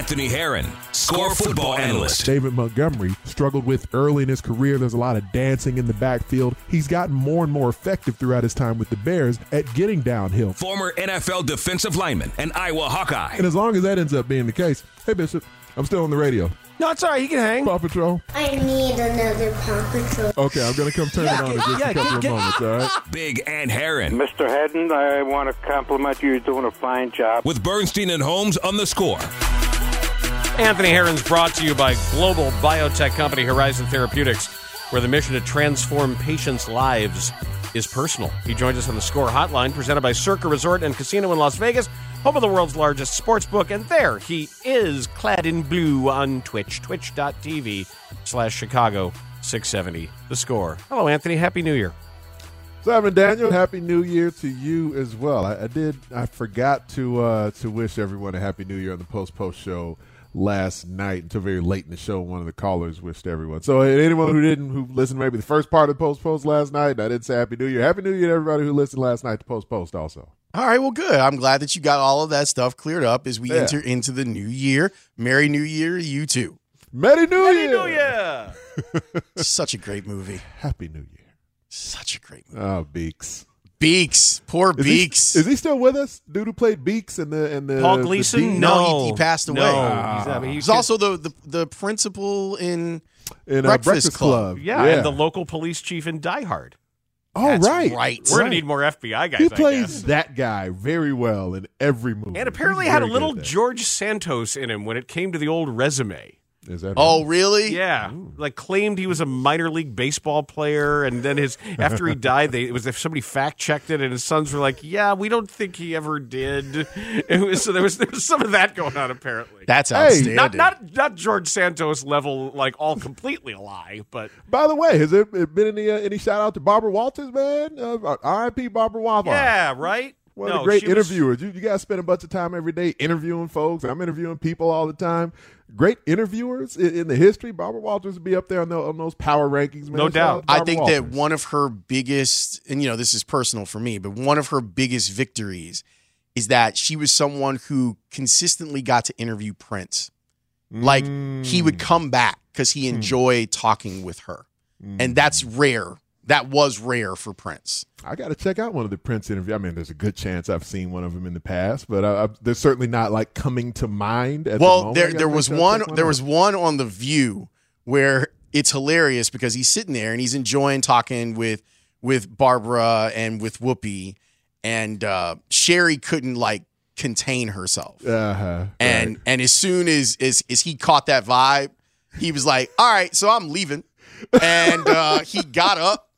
Anthony Herron, score football analyst. David Montgomery struggled with early in his career. There's a lot of dancing in the backfield. He's gotten more and more effective throughout his time with the Bears at getting downhill. Former NFL defensive lineman and Iowa Hawkeye. And as long as that ends up being the case, hey, Bishop, I'm still on the radio. No, it's all right. He can hang. Paw Patrol. I need another Paw Patrol. Okay, I'm going to come turn it on in just yeah, a couple get- of moments, all right? Big and Herron. Mr. Hedden, I want to compliment you. You're doing a fine job. With Bernstein and Holmes on the score. Anthony Herron's brought to you by global biotech company Horizon Therapeutics, where the mission to transform patients' lives is personal. He joins us on the Score Hotline, presented by Circa Resort and Casino in Las Vegas, home of the world's largest sports book. And there he is, clad in blue on Twitch, twitch.tv slash Chicago 670. The Score. Hello, Anthony. Happy New Year. Simon Daniel, happy New Year to you as well. I, I did. I forgot to uh, to wish everyone a happy New Year on the post post show last night until very late in the show. One of the callers wished everyone. So uh, anyone who didn't, who listened maybe the first part of the post post last night, I didn't say happy New Year. Happy New Year to everybody who listened last night to post post also. All right, well, good. I'm glad that you got all of that stuff cleared up as we Yeah. enter into the new year. Merry New Year, you too. Merry New Happy Year. New Year! Such a great movie. Happy New Year. Such a great movie. Oh, Beaks. Beaks, poor Is Beaks. He, is he still with us? Dude who played Beaks in the in the Paul the Gleason? Dean- No, No, he- he passed away. No, Ah. he's, I mean, He's he's also the, the the principal in in uh, Breakfast Breakfast, Club. Club. yeah, and the local police chief in Die Hard. oh That's right, right. We're gonna need more FBI guys. He I plays guess. that guy very well in every movie. and apparently He's had a little good at that. George Santos in him when it came to the old resume. Is that Oh, right? really? Yeah, like claimed he was a minor league baseball player, and then his after he died, they it was if somebody fact checked it, and his sons were like, "Yeah, we don't think he ever did." It was, so there was there was some of that going on apparently. That's Hey, not not not George Santos level, like all completely a lie, but By the way, has there been any uh, any shout out to Barbara Walters, man? Uh, R.I.P. Barbara Walters. yeah, right. One No, the great she was- interviewers. You, you guys spend a bunch of time every day interviewing folks. I'm interviewing people all the time. Great interviewers in, in the history. Barbara Walters would be up there on, the, on those power rankings, man. No Shout doubt. I Barbara think that one of her biggest, and you know, this is personal for me, but one of her biggest victories is that she was someone who consistently got to interview Prince. Like he would mm. come back because he hmm. enjoyed talking with her, and mm. that's rare. That was rare for Prince. I got to check out one of the Prince interviews. I mean, there's a good chance I've seen one of them in the past, but I, I, they're certainly not like coming to mind. At the Well, moment. There there was one one there was one on the View where it's hilarious because he's sitting there and he's enjoying talking with with Barbara and with Whoopi, and uh, Sherri couldn't like contain herself, Uh-huh. and Right. and as soon as as as he caught that vibe, he was like, "All right, so I'm leaving," and uh, he got up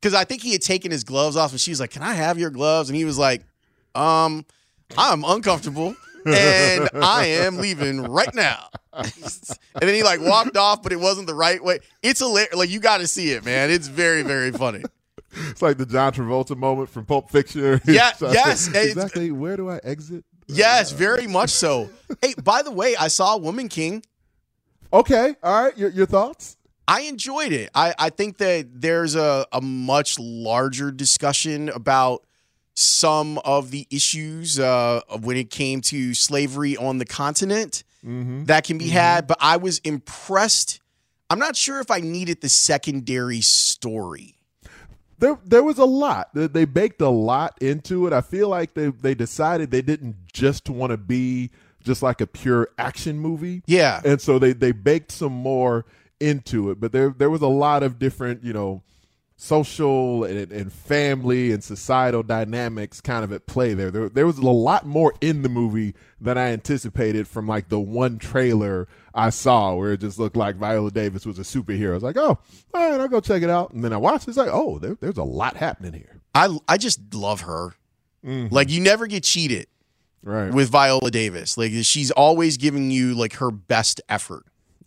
because I think he had taken his gloves off, and she was like, "Can I have your gloves?" And he was like, "Um, I'm uncomfortable." and I am leaving right now. and then he like walked off, but it wasn't the right way. It's hilarious. Like you got to see it, man. It's very, very funny. It's like the John Travolta moment from Pulp Fiction. Yeah, yes, exactly. Where do I exit? Yes, very much so. hey, by the way, I saw Woman King. Okay, all right. Your, your thoughts? I enjoyed it. I, I think that there's a, a much larger discussion about some of the issues uh, when it came to slavery on the continent Mm-hmm. that can be had, but I was impressed. I'm not sure if I needed the secondary story. There, there was a lot. They, they baked a lot into it. I feel like they they decided they didn't just want to be just like a pure action movie. Yeah. and so they they baked some more into it. But there there was a lot of different, you know, social and, and family and societal dynamics kind of at play there. there. There was a lot more in the movie than I anticipated from like the one trailer I saw where it just looked like Viola Davis was a superhero. I was like, oh, all right, I'll go check it out. And then I watched it. It's like, oh, there, there's a lot happening here. I I just love her. Mm-hmm. Like you never get cheated Right. with Viola Davis. Like she's always giving you like her best effort.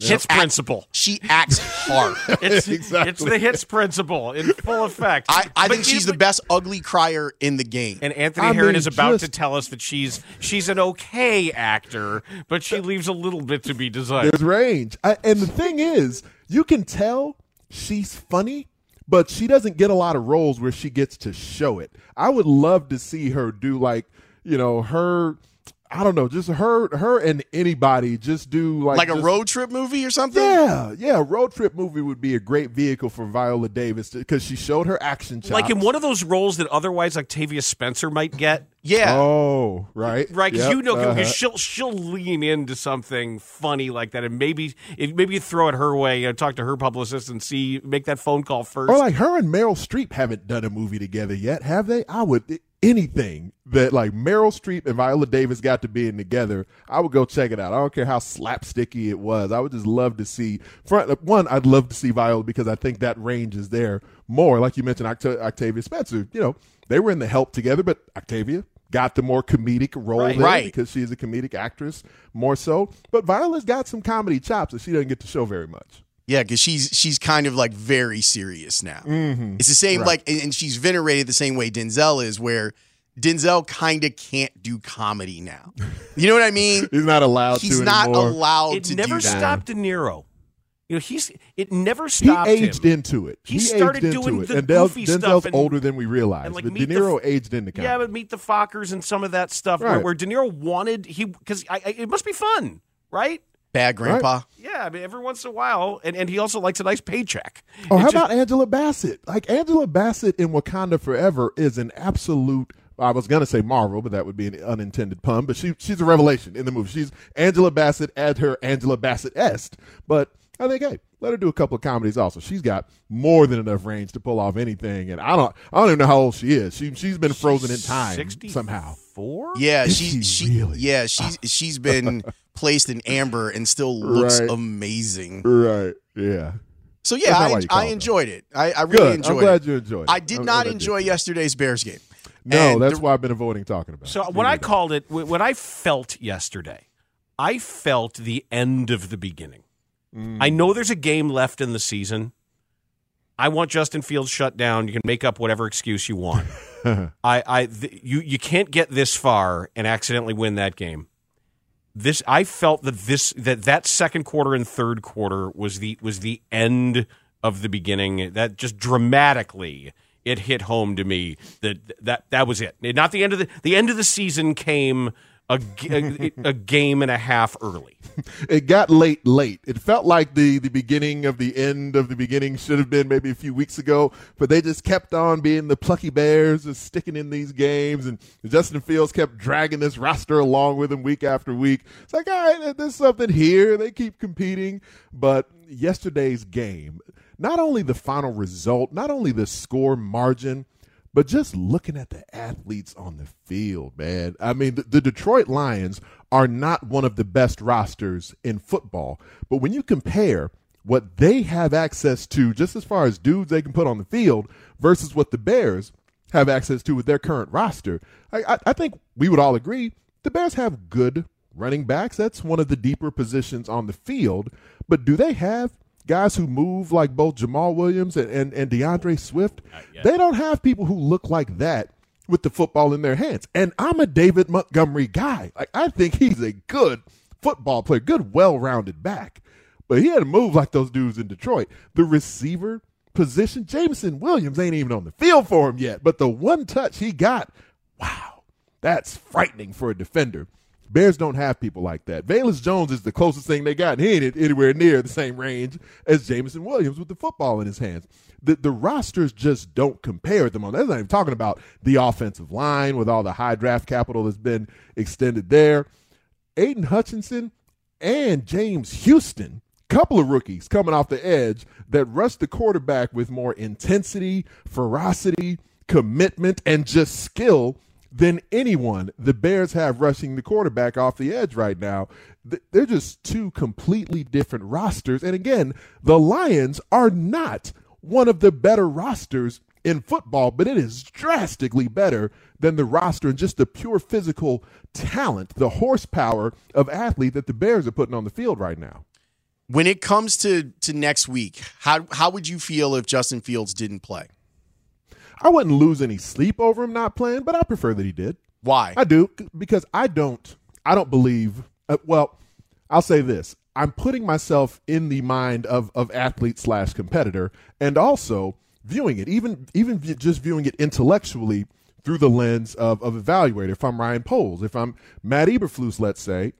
Hits principle. She acts hard. It's, Exactly. it's the hits principle in full effect. I, I think she's the best ugly crier in the game. And Anthony I Herron mean, is about just- to tell us that she's she's an okay actor, but she leaves a little bit to be desired. There's range. I, and the thing is, you can tell she's funny, but she doesn't get a lot of roles where she gets to show it. I would love to see her do like, you know, her I don't know, just her her and anybody just do like like a just- road trip movie or something? Yeah, yeah, a road trip movie would be a great vehicle for Viola Davis because she showed her action chops. Like in one of those roles that otherwise Octavia Spencer might get. Yeah. Oh, right, Right, because Yep, you know, uh-huh. because she'll she'll lean into something funny like that, and maybe if, maybe you throw it her way, you know, talk to her publicist and see, make that phone call first. Or like her and Meryl Streep haven't done a movie together yet, have they? I would anything that like Meryl Streep and Viola Davis got to be in together. I would go check it out. I don't care how slapsticky it was. I would just love to see. Front one, I'd love to see Viola because I think that range is there more. Like you mentioned, Oct- Octavia Spencer. You know, they were in the Help together, but Octavia got the more comedic role Right. Right. because she's a comedic actress more so. But Viola's got some comedy chops that she doesn't get to show very much. Yeah, because she's she's kind of like very serious now. Mm-hmm. It's the same like, and and she's venerated the same way Denzel is, where Denzel kind of can't do comedy now. You know what I mean? He's not allowed He's to not anymore. allowed it to never do that. stopped De Niro. You know, he's it never stopped. he stopped aged him. into it. He started aged into doing it. the and Del- goofy Denzel's stuff and- older than we realized. and, like, but De Niro F- aged into comedy. Yeah, but Meet the Fockers and some of that stuff where, Right. where De Niro wanted he because I, I, it must be fun, right? Bad grandpa. Yeah, I mean every once in a while, and, and he also likes a nice paycheck. Oh, It how just- about Angela Bassett? Like Angela Bassett in Wakanda Forever is an absolute. I was gonna say Marvel, but that would be an unintended pun. But she she's a revelation in the movie. She's Angela Bassett at her Angela Bassett est. But I think hey, let her do a couple of comedies also. She's got more than enough range to pull off anything. And I don't I don't even know how old she is. She she's been frozen in time 64? somehow. Yeah, Is she's she she, really? yeah she's she's been placed in amber and still looks Right. amazing. Right. Yeah. So yeah, I, why you call I enjoyed it. I, I really Good. enjoyed I'm glad it. you enjoyed it. I did I'm not glad you enjoy did. yesterday's Bears game. No, And that's the- why I've been avoiding talking about. So it. when You I called it, what I felt yesterday, I felt the end of the beginning. I mm. know there's a game left in the season. I want Justin Fields shut down. You can make up whatever excuse you want. I, I, th- you, you can't get this far and accidentally win that game. This, I felt that this, that that second quarter and third quarter was the was the end of the beginning. That just dramatically it hit home to me that that that was it. Not the end of the the end of the season came a, a, a game and a half early. it got late late. It felt like the the beginning of the end of the beginning should have been maybe a few weeks ago but they just kept on being the plucky bears and sticking in these games and justin fields kept dragging this roster along with him week after week. It's like all right there's something here. They keep competing. But yesterday's game not only the final result not only the score margin but just looking at the athletes on the field, man. I mean, the, the Detroit Lions are not one of the best rosters in football. But when you compare what they have access to, just as far as dudes they can put on the field, versus what the Bears have access to with their current roster, I, I, I think we would all agree the Bears have good running backs. That's one of the deeper positions on the field. But do they have guys who move like both Jamaal Williams and, and, and D'Andre Swift? They don't have people who look like that with the football in their hands. And I'm a David Montgomery guy. Like I think he's a good football player, good, well-rounded back. But he had to move like those dudes in Detroit. The receiver position, Jameson Williams ain't even on the field for him yet. But the one touch he got, wow, that's frightening for a defender. Bears don't have people like that. Velus Jones is the closest thing they got, and he ain't anywhere near the same range as Jameson Williams with the football in his hands. The, the rosters just don't compare at the moment. That's not even talking about the offensive line with all the high draft capital that's been extended there. Aidan Hutchinson and James Houston, couple of rookies coming off the edge that rush the quarterback with more intensity, ferocity, commitment, and just skill than anyone the Bears have rushing the quarterback off the edge right now. They're just two completely different rosters. And again, the Lions are not one of the better rosters in football, but it is drastically better than the roster and just the pure physical talent, the horsepower of athlete that the Bears are putting on the field right now. When it comes to to next week, how how would you feel if Justin Fields didn't play? I wouldn't lose any sleep over him not playing, but I prefer that he did. Why? I do because I don't. I don't believe. Uh, well, I'll say this: I'm putting myself in the mind of of athlete slash competitor, and also viewing it, even even just viewing it intellectually through the lens of of evaluator. If I'm Ryan Poles, if I'm Matt Eberflus, let's say,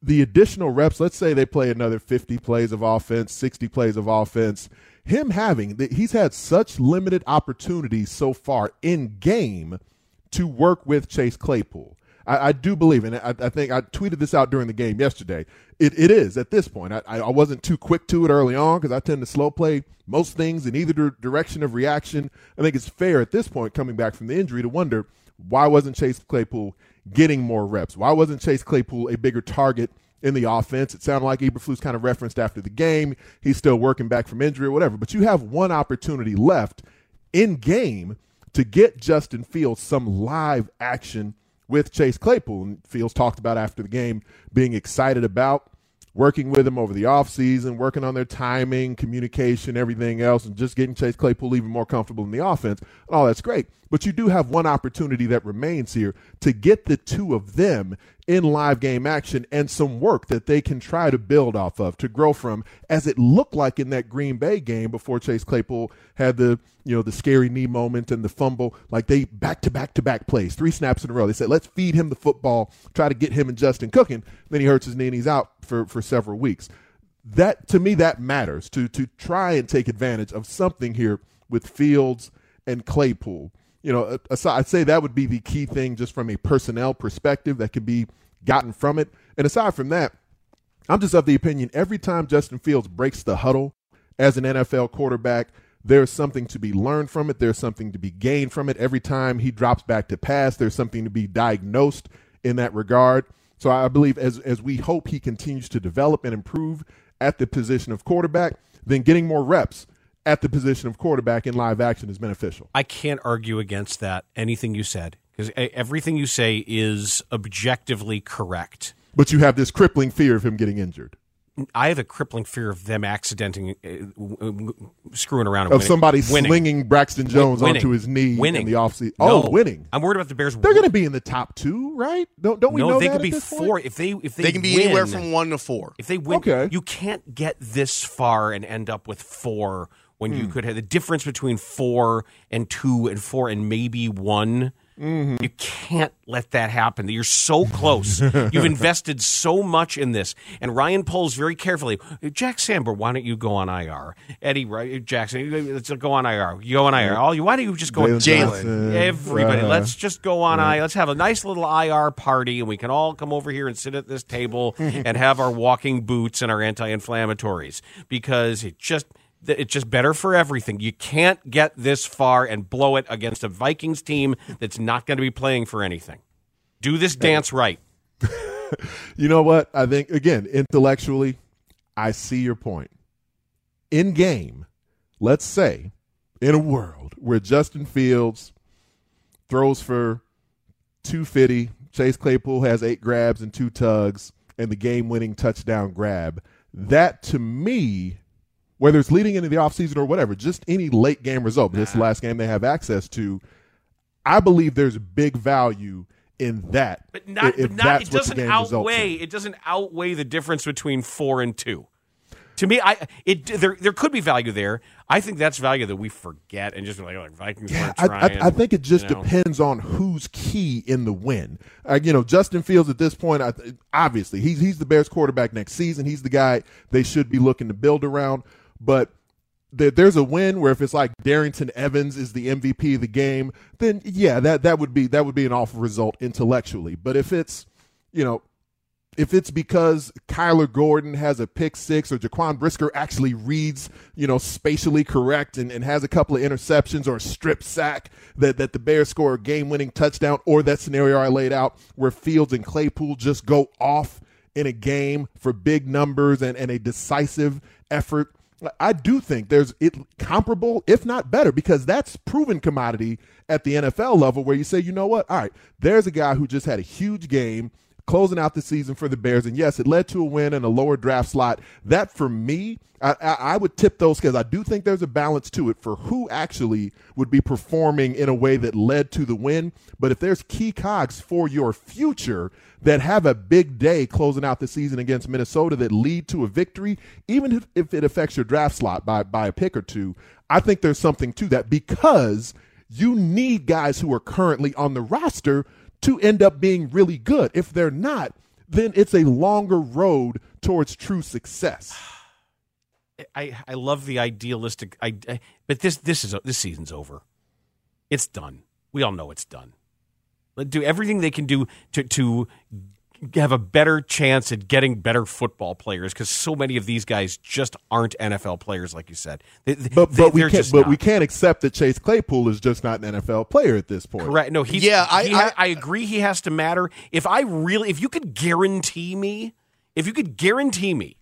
the additional reps. Let's say they play another 50 plays of offense, 60 plays of offense him having that he's had such limited opportunities so far in game to work with Chase Claypool. I, I do believe, and I, I, think I tweeted this out during the game yesterday. It, it is at this point. I, I wasn't too quick to it early on because I tend to slow play most things in either direction of reaction. I think it's fair at this point, coming back from the injury, to wonder why wasn't Chase Claypool getting more reps? Why wasn't Chase Claypool a bigger target in the offense. It sounded like Eberflus kind of referenced after the game. He's still working back from injury or whatever. But you have one opportunity left in game to get Justin Fields some live action with Chase Claypool. And Fields talked about after the game being excited about working with him over the offseason, working on their timing, communication, everything else, and just getting Chase Claypool even more comfortable in the offense. All that's great. But you do have one opportunity that remains here to get the two of them in live game action and some work that they can try to build off of to grow from as it looked like in that Green Bay game before Chase Claypool had the you know the scary knee moment and the fumble. Like they back to back to back plays three snaps in a row. They said let's feed him the football try to get him and Justin cooking. Then he hurts his knee and he's out for for several weeks. That to me that matters to to try and take advantage of something here with Fields and Claypool you know, aside, I'd say that would be the key thing just from a personnel perspective that could be gotten from it. And aside from that, I'm just of the opinion every time Justin Fields breaks the huddle as an NFL quarterback, there's something to be learned from it. There's something to be gained from it. Every time he drops back to pass, there's something to be diagnosed in that regard. So I believe as as we hope he continues to develop and improve at the position of quarterback, then getting more reps at the position of quarterback in live action is beneficial. I can't argue against that. Anything you said, because everything you say is objectively correct. But you have this crippling fear of him getting injured. I have a crippling fear of them accidenting, uh, screwing around. of winning. somebody winning. slinging Braxton Jones winning. onto his knee winning. in the offseason. No. Oh, winning! I'm worried about the Bears. They're going to be in the top two, right? Don't don't we no, know they could be four point? if they if they They can be win, anywhere from one to four. If they win, Okay. you can't get this far and end up with four when you Hmm. could have the difference between four and two and four and maybe one. Mm-hmm. You can't let that happen. You're so close. You've invested so much in this. And Ryan Poles very carefully. Jack Sanborn, why don't you go on IR? Eddie right, Jackson, let's go on IR. You go on IR. All you, why don't you just go on Jalen Everybody, Uh, let's just go on IR. Let's have a nice little IR party, and we can all come over here and sit at this table and have our walking boots and our anti-inflammatories because it just it's just better for everything. You can't get this far and blow it against a Vikings team that's not going to be playing for anything. Do this dance right. You know what? I think again, intellectually, I see your point. In game, let's say, in a world where Justin Fields throws for 250, Chase Claypool has eight grabs and two tugs, and the game winning touchdown grab, that to me, whether it's leading into the offseason or whatever, just any late game result, this last game they have access to, I believe there's big value in that. But not, if but not it doesn't game results in. outweigh it doesn't outweigh the difference between four and two. To me, I it there there could be value there. I think that's value that we forget and just be like, oh, Vikings Yeah, I. I, I think it just you know. depends on who's key in the win. Uh, you know, Justin Fields at this point, I, obviously he's he's the Bears quarterback next season. He's the guy they should be looking to build around. But there's a win where if it's like Darrynton Evans is the MVP of the game, then yeah, that that would be that would be an awful result intellectually. But if it's you know if it's because Kyler Gordon has a pick six or Jaquan Brisker actually reads, you know, spatially correct and, and has a couple of interceptions or a strip sack that, that the Bears score a game winning touchdown, or that scenario I laid out where Fields and Claypool just go off in a game for big numbers and, and a decisive effort. I do think there's it comparable, if not better, because that's proven commodity at the NFL level where you say, you know what? All right, there's a guy who just had a huge game closing out the season for the Bears. And yes, it led to a win and a lower draft slot. That for me, I, I, would tip those because I do think there's a balance to it for who actually would be performing in a way that led to the win. But if there's key cogs for your future that have a big day closing out the season against Minnesota that lead to a victory, even if, if it affects your draft slot by, by a pick or two, I think there's something to that because you need guys who are currently on the roster to end up being really good. If they're not, then it's a longer road towards true success. I I love the idealistic. I, I but this this is this season's over. It's done. We all know it's done. Let do everything they can do to to have a better chance at getting better football players because so many of these guys just aren't NFL players, like you said. They, But they, but we they're can't just but we can't accept that Chase Claypool is just not an NFL player at this point. Correct. No, he's Yeah, I- he ha- I- I agree. He has to matter. If I really, if you could guarantee me, if you could guarantee me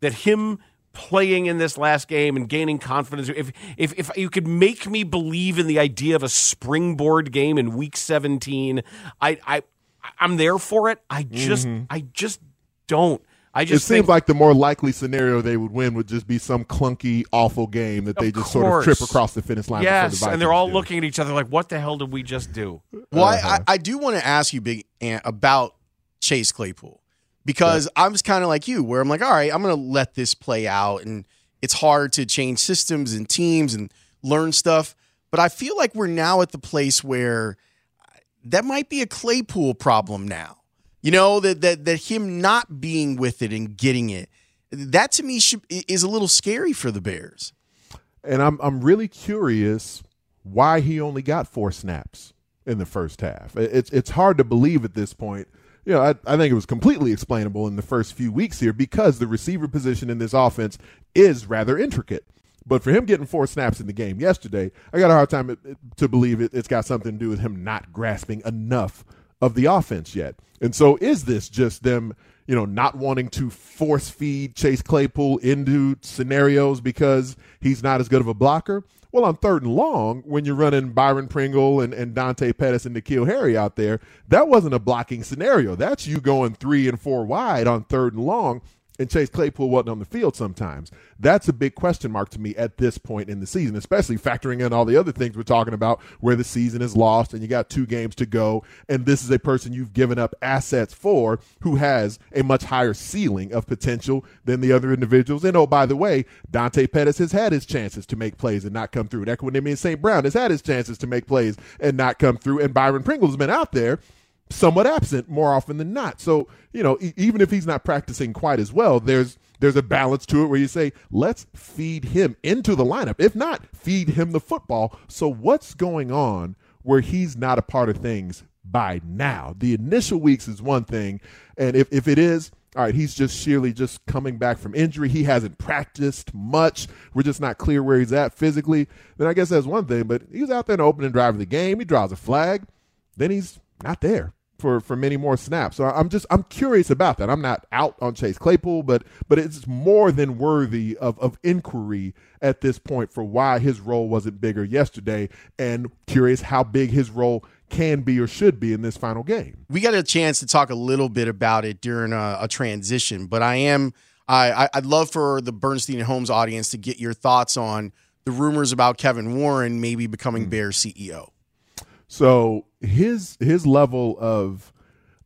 that him playing in this last game and gaining confidence, if if if you could make me believe in the idea of a springboard game in Week 17, I I I'm there for it. I just I just don't. I just It just seems like the more likely scenario they would win would just be some clunky, awful game that they Of just sort of trip across the finish line. before the yes, and they're all do. looking at each other like, "What the hell did we just do?" Well, Uh-huh. I, I, I do want to ask you, Big Ant, about Chase Claypool because I was kind of like you, where I'm like, all right, I'm going to let this play out, and it's hard to change systems and teams and learn stuff. But I feel like we're now at the place where that might be a Claypool problem now. You know that that that him not being with it and getting it, that to me should, is a little scary for the Bears. And I'm I'm really curious why he only got four snaps in the first half. It's it's hard to believe at this point. You know, I, I think it was completely explainable in the first few weeks here because the receiver position in this offense is rather intricate. But for him getting four snaps in the game yesterday, I got a hard time it- it- to believe it, it's got something to do with him not grasping enough of the offense yet. And so is this just them, you know, not wanting to force feed Chase Claypool into scenarios because he's not as good of a blocker? Well, on third and long, when you're running Byron Pringle and, and Dante Pettis and N'Keal Harry out there, that wasn't a blocking scenario. That's you going three and four wide on third and long and Chase Claypool wasn't on the field sometimes. That's a big question mark to me at this point in the season, especially factoring in all the other things we're talking about where the season is lost and you got two games to go. And this is a person you've given up assets for who has a much higher ceiling of potential than the other individuals. And oh, by the way, Dante Pettis has had his chances to make plays and not come through. And Equanimeous St. Brown has had his chances to make plays and not come through. And Byron Pringle has been out there somewhat absent more often than not. So, you know, e- even if he's not practicing quite as well, there's there's a balance to it where you say, let's feed him into the lineup. If not, feed him the football. So what's going on where he's not a part of things by now? The initial weeks is one thing, and if if it is all right, he's just sheerly just coming back from injury. He hasn't practiced much. We're just not clear where he's at physically. Then I guess that's one thing. But he was out there in the opening drive of the game. He draws a flag. Then he's not there for for many more snaps. So I'm just I'm curious about that. I'm not out on Chase Claypool, but but it's more than worthy of of inquiry at this point for why his role wasn't bigger yesterday, and curious how big his role can be or should be in this final game. we got a chance to talk a little bit about it during a, a transition, but I am I, I I'd love for the Bernstein and Holmes audience to get your thoughts on the rumors about Kevin Warren maybe becoming hmm. Bears E CEO. So his his level of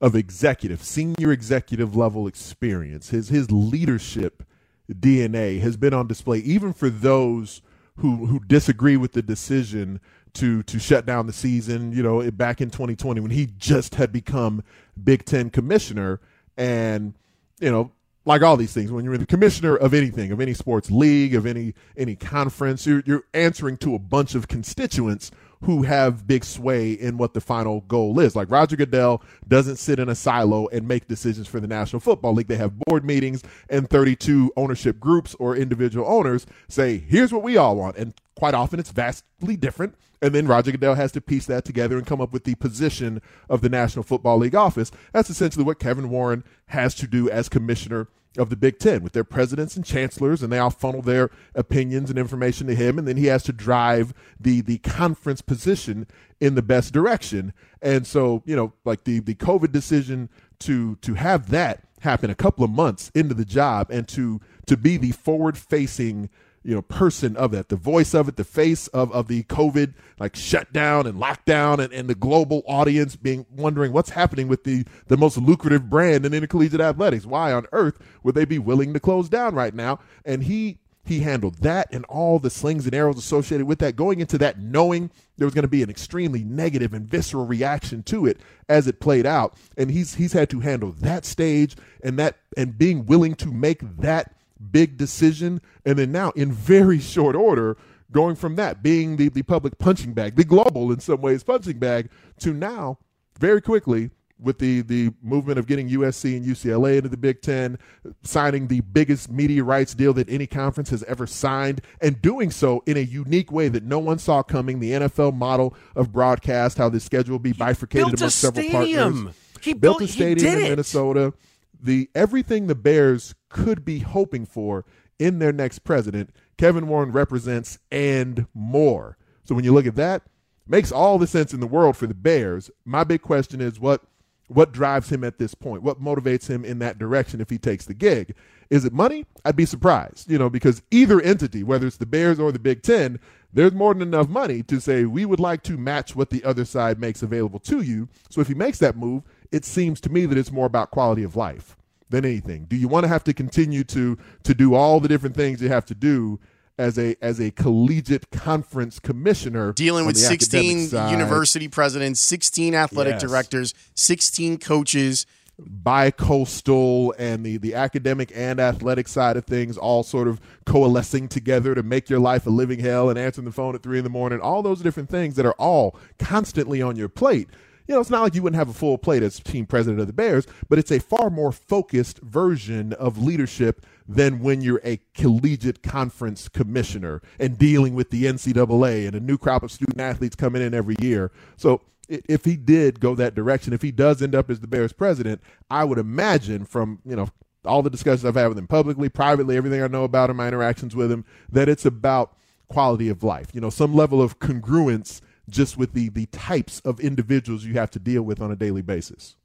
of executive, senior executive level experience, his his leadership DNA has been on display even for those who who disagree with the decision to to shut down the season, you know, back in 2020 when he just had become Big 10 commissioner. And you know, like all these things when you're the commissioner of anything, of any sports league, of any any conference, you're you're answering to a bunch of constituents who have big sway in what the final goal is. Like Roger Goodell doesn't sit in a silo and make decisions for the National Football League. They have board meetings and 32 ownership groups or individual owners say, here's what we all want. And quite often it's vastly different. And then Roger Goodell has to piece that together and come up with the position of the National Football League office. That's essentially what Kevin Warren has to do as commissioner of the Big Ten with their presidents and chancellors, and they all funnel their opinions and information to him, and then he has to drive the the conference position in the best direction. And so, you know, like the the COVID decision to to have that happen a couple of months into the job and to to be the forward facing you know person of that the voice of it the face of, of the covid like shutdown and lockdown and, and the global audience being wondering what's happening with the the most lucrative brand in intercollegiate athletics. Why on earth would they be willing to close down right now? And he he handled that and all the slings and arrows associated with that going into that knowing there was going to be an extremely negative and visceral reaction to it as it played out. And he's he's had to handle that stage and that and being willing to make that big decision. And then now, in very short order, going from that being the, the public punching bag, the global in some ways punching bag, to now, very quickly, with the, the movement of getting USC and UCLA into the Big Ten, signing the biggest media rights deal that any conference has ever signed, and doing so in a unique way that no one saw coming. The NFL model of broadcast, how the schedule will be bifurcated among several partners. He built, built- a stadium in. Minnesota. The everything the Bears could be hoping for in their next president, Kevin Warren represents and more. So when you look at that, makes all the sense in the world for the Bears. My big question is what what drives him at this point? What motivates him in that direction if he takes the gig? Is it money? I'd be surprised, you know, because either entity, whether it's the Bears or the Big Ten, there's more than enough money to say we would like to match what the other side makes available to you. So if he makes that move, it seems to me that it's more about quality of life than anything. Do you want to have to continue to to do all the different things you have to do as a as a collegiate conference commissioner dealing with 16 university presidents, 16 athletic Yes. directors, 16 coaches. bi-coastal and the, the academic and athletic side of things all sort of coalescing together to make your life a living hell and answering the phone at three in the morning all those different things that are all constantly on your plate you know it's not like you wouldn't have a full plate as team president of the bears but it's a far more focused version of leadership than when you're a collegiate conference commissioner and dealing with the ncaa and a new crop of student athletes coming in every year so if he did go that direction, if he does end up as the Bears president, I would imagine from, you know, all the discussions I've had with him publicly, privately, everything I know about him, my interactions with him, that it's about quality of life. You know, some level of congruence just with the the types of individuals you have to deal with on a daily basis.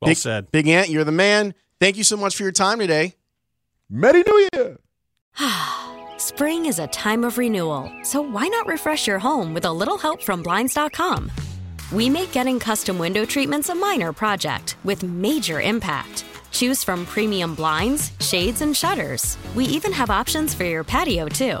Well Big, said. Big Ant, you're the man. Thank you so much for your time today. Merry New Year! Spring is a time of renewal, so why not refresh your home with a little help from Blinds.com? We make getting custom window treatments a minor project with major impact. Choose from premium blinds, shades, and shutters. We even have options for your patio, too.